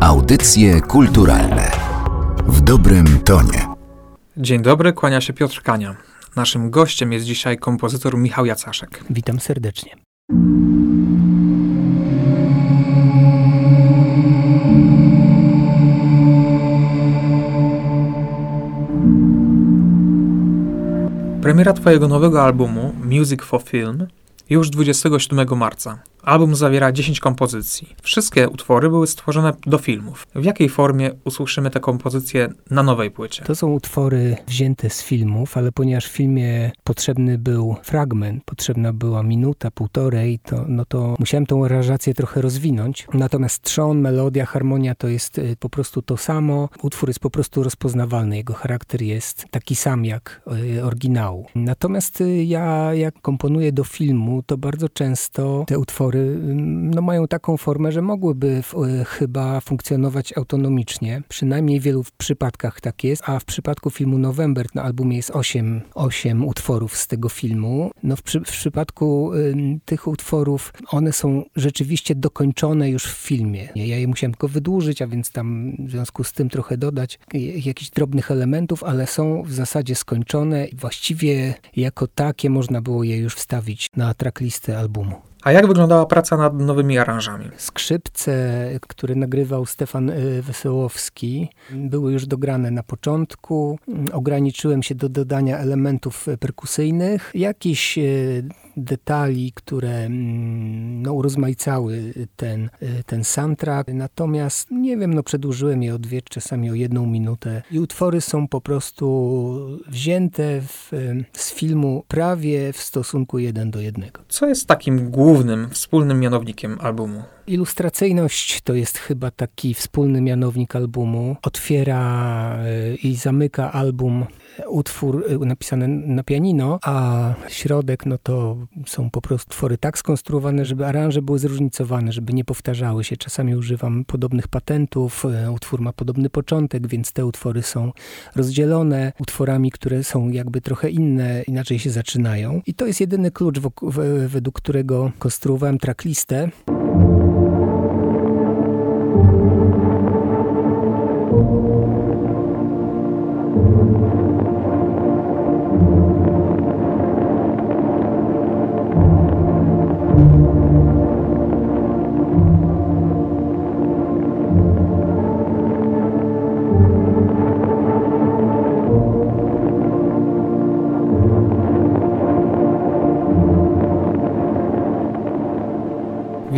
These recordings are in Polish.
Audycje kulturalne w dobrym tonie. Dzień dobry, kłania się Piotr Kania. Naszym gościem jest dzisiaj kompozytor Michał Jacaszek. Witam serdecznie. Premiera twojego nowego albumu Music for Film już 27 marca. Album zawiera 10 kompozycji. Wszystkie utwory były stworzone do filmów. W jakiej formie usłyszymy te kompozycje na nowej płycie? To są utwory wzięte z filmów, ale ponieważ w filmie potrzebny był fragment, potrzebna była minuta, półtorej, to, no to musiałem tą aranżację trochę rozwinąć. Natomiast trzon, melodia, harmonia to jest y, po prostu to samo. Utwór jest po prostu rozpoznawalny. Jego charakter jest taki sam jak y, oryginału. Natomiast y, ja jak komponuję do filmu, to bardzo często te utwory utwory no, mają taką formę, że mogłyby w, e, chyba funkcjonować autonomicznie. Przynajmniej w wielu przypadkach tak jest, a w przypadku filmu November na albumie jest 8, 8 utworów z tego filmu. No, w, w przypadku y, tych utworów one są rzeczywiście dokończone już w filmie. Ja je musiałem tylko wydłużyć, a więc tam w związku z tym trochę dodać jakichś drobnych elementów, ale są w zasadzie skończone. Właściwie jako takie można było je już wstawić na tracklistę albumu. A jak wyglądała praca nad nowymi aranżami? Skrzypce, które nagrywał Stefan y, Wesołowski, były już dograne na początku. Ograniczyłem się do dodania elementów perkusyjnych. Jakieś y, detali, które mm, urozmaicały ten, y, ten soundtrack. Natomiast, nie wiem, no przedłużyłem je o dwie, czasami o jedną minutę. I utwory są po prostu wzięte w, z filmu prawie w stosunku jeden do jednego. Co jest takim głównym, wspólnym mianownikiem albumu? Ilustracyjność to jest chyba taki wspólny mianownik albumu. Otwiera y, i zamyka album utwór y, napisany na pianino, a środek no to są po prostu twory tak skonstruowane, żeby aranże były zróżnicowane, żeby nie powtarzały się. Czasami używam podobnych patentów, y, utwór ma podobny początek, więc te utwory są rozdzielone utworami, które są jakby trochę inne, inaczej się zaczynają. I to jest jedyny klucz, według którego konstruowałem tracklistę.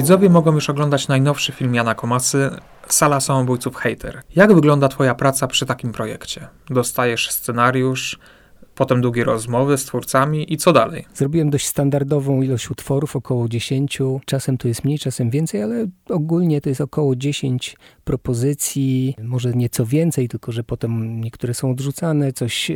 Widzowie mogą już oglądać najnowszy film Jana Komasy, Sala Samobójców Hater. Jak wygląda Twoja praca przy takim projekcie? Dostajesz scenariusz, potem długie rozmowy z twórcami i co dalej? Zrobiłem dość standardową ilość utworów, około 10. Czasem to jest mniej, czasem więcej, ale ogólnie to jest około 10 propozycji, może nieco więcej, tylko że potem niektóre są odrzucane, coś, e,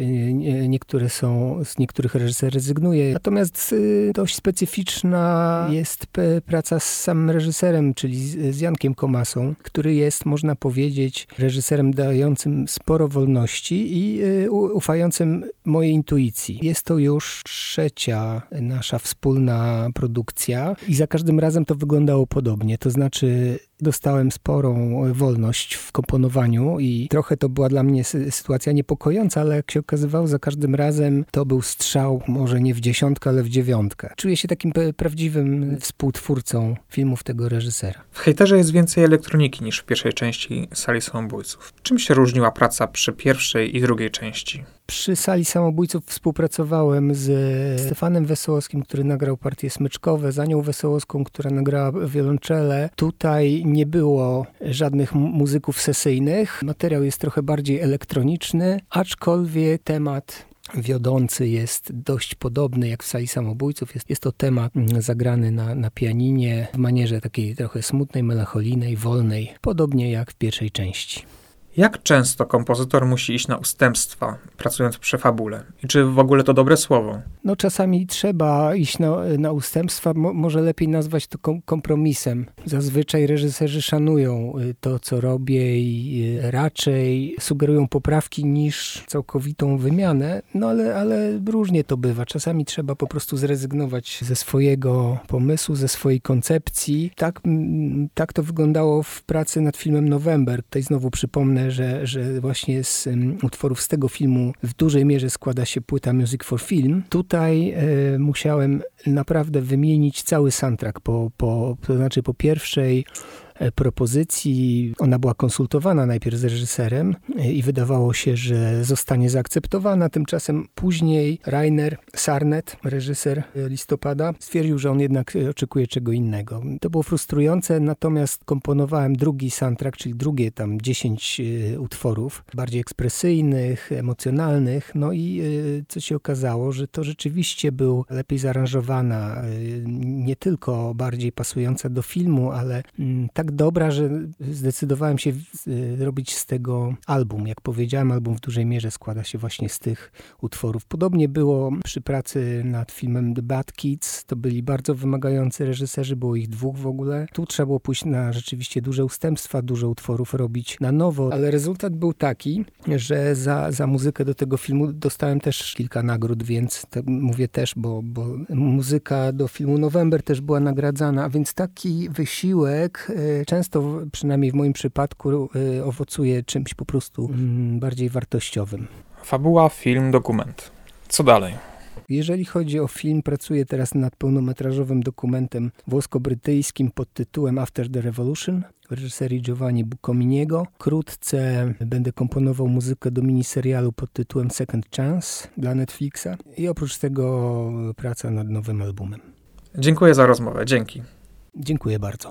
niektóre są, z niektórych reżyser rezygnuje. Natomiast e, dość specyficzna jest praca z samym reżyserem, czyli z Jankiem Komasą, który jest, można powiedzieć, reżyserem dającym sporo wolności i e, ufającym mojej intuicji. Jest to już trzecia nasza wspólna produkcja i za każdym razem to wyglądało podobnie. To znaczy dostałem sporą wolność w komponowaniu i trochę to była dla mnie sytuacja niepokojąca, ale jak się okazywało, za każdym razem to był strzał może nie w dziesiątkę, ale w dziewiątkę. Czuję się takim prawdziwym współtwórcą filmów tego reżysera. W Hejterze jest więcej elektroniki niż w pierwszej części Sali Samobójców. Czym się różniła praca przy pierwszej i drugiej części? Przy Sali Samobójców współpracowałem z Stefanem Wesołowskim, który nagrał partie smyczkowe, z Anią Wesołowską, która nagrała wiolonczele. Tutaj nie było żadnych muzyków sesyjnych. Materiał jest trochę bardziej elektroniczny, aczkolwiek temat wiodący jest dość podobny jak w Sali Samobójców. Jest, jest to temat mm, zagrany na, na pianinie w manierze takiej trochę smutnej, melancholijnej, wolnej, podobnie jak w pierwszej części. Jak często kompozytor musi iść na ustępstwa, pracując przy fabule? I czy w ogóle to dobre słowo? No czasami trzeba iść na, na ustępstwa, Mo, może lepiej nazwać to kom kompromisem. Zazwyczaj reżyserzy szanują y, to, co robię i y, raczej sugerują poprawki niż całkowitą wymianę, no ale, ale różnie to bywa. Czasami trzeba po prostu zrezygnować ze swojego pomysłu, ze swojej koncepcji. Tak, tak to wyglądało w pracy nad filmem November. Tutaj znowu przypomnę, że, że właśnie z utworów z tego filmu w dużej mierze składa się płyta Music for Film. Tutaj e, musiałem naprawdę wymienić cały soundtrack, po, po, to znaczy po pierwszej propozycji. Ona była konsultowana najpierw z reżyserem e, i wydawało się, że zostanie zaakceptowana. Tymczasem później Rainer Sarnet, reżyser e, listopada, stwierdził, że on jednak oczekuje czego innego. To było frustrujące, natomiast komponowałem drugi soundtrack, czyli drugie tam 10 utworów, bardziej ekspresyjnych, emocjonalnych. No i co się okazało, że to rzeczywiście był lepiej zaaranżowana, nie tylko bardziej pasująca do filmu, ale mm, tak tak dobra, że zdecydowałem się robić z tego album. Jak powiedziałem, album w dużej mierze składa się właśnie z tych utworów. Podobnie było przy pracy nad filmem The Bad Kids. To byli bardzo wymagający reżyserzy, było ich dwóch w ogóle. Tu trzeba było pójść na rzeczywiście duże ustępstwa, dużo utworów robić na nowo, ale rezultat był taki, że za, za muzykę do tego filmu dostałem też kilka nagród, więc mówię też, bo, bo muzyka do filmu November też była nagradzana, a więc taki wysiłek e, często, przynajmniej w moim przypadku, y, owocuje czymś po prostu mm, bardziej wartościowym. Fabuła, film, dokument. Co dalej? Jeżeli chodzi o film, pracuję teraz nad pełnometrażowym dokumentem włosko-brytyjskim pod tytułem After the Revolution w reżyserii Giovanni Bucominiego. Wkrótce będę komponował muzykę do miniserialu pod tytułem Second Chance dla Netflixa i oprócz tego praca nad nowym albumem. Dziękuję za rozmowę. Dzięki. Dziękuję bardzo.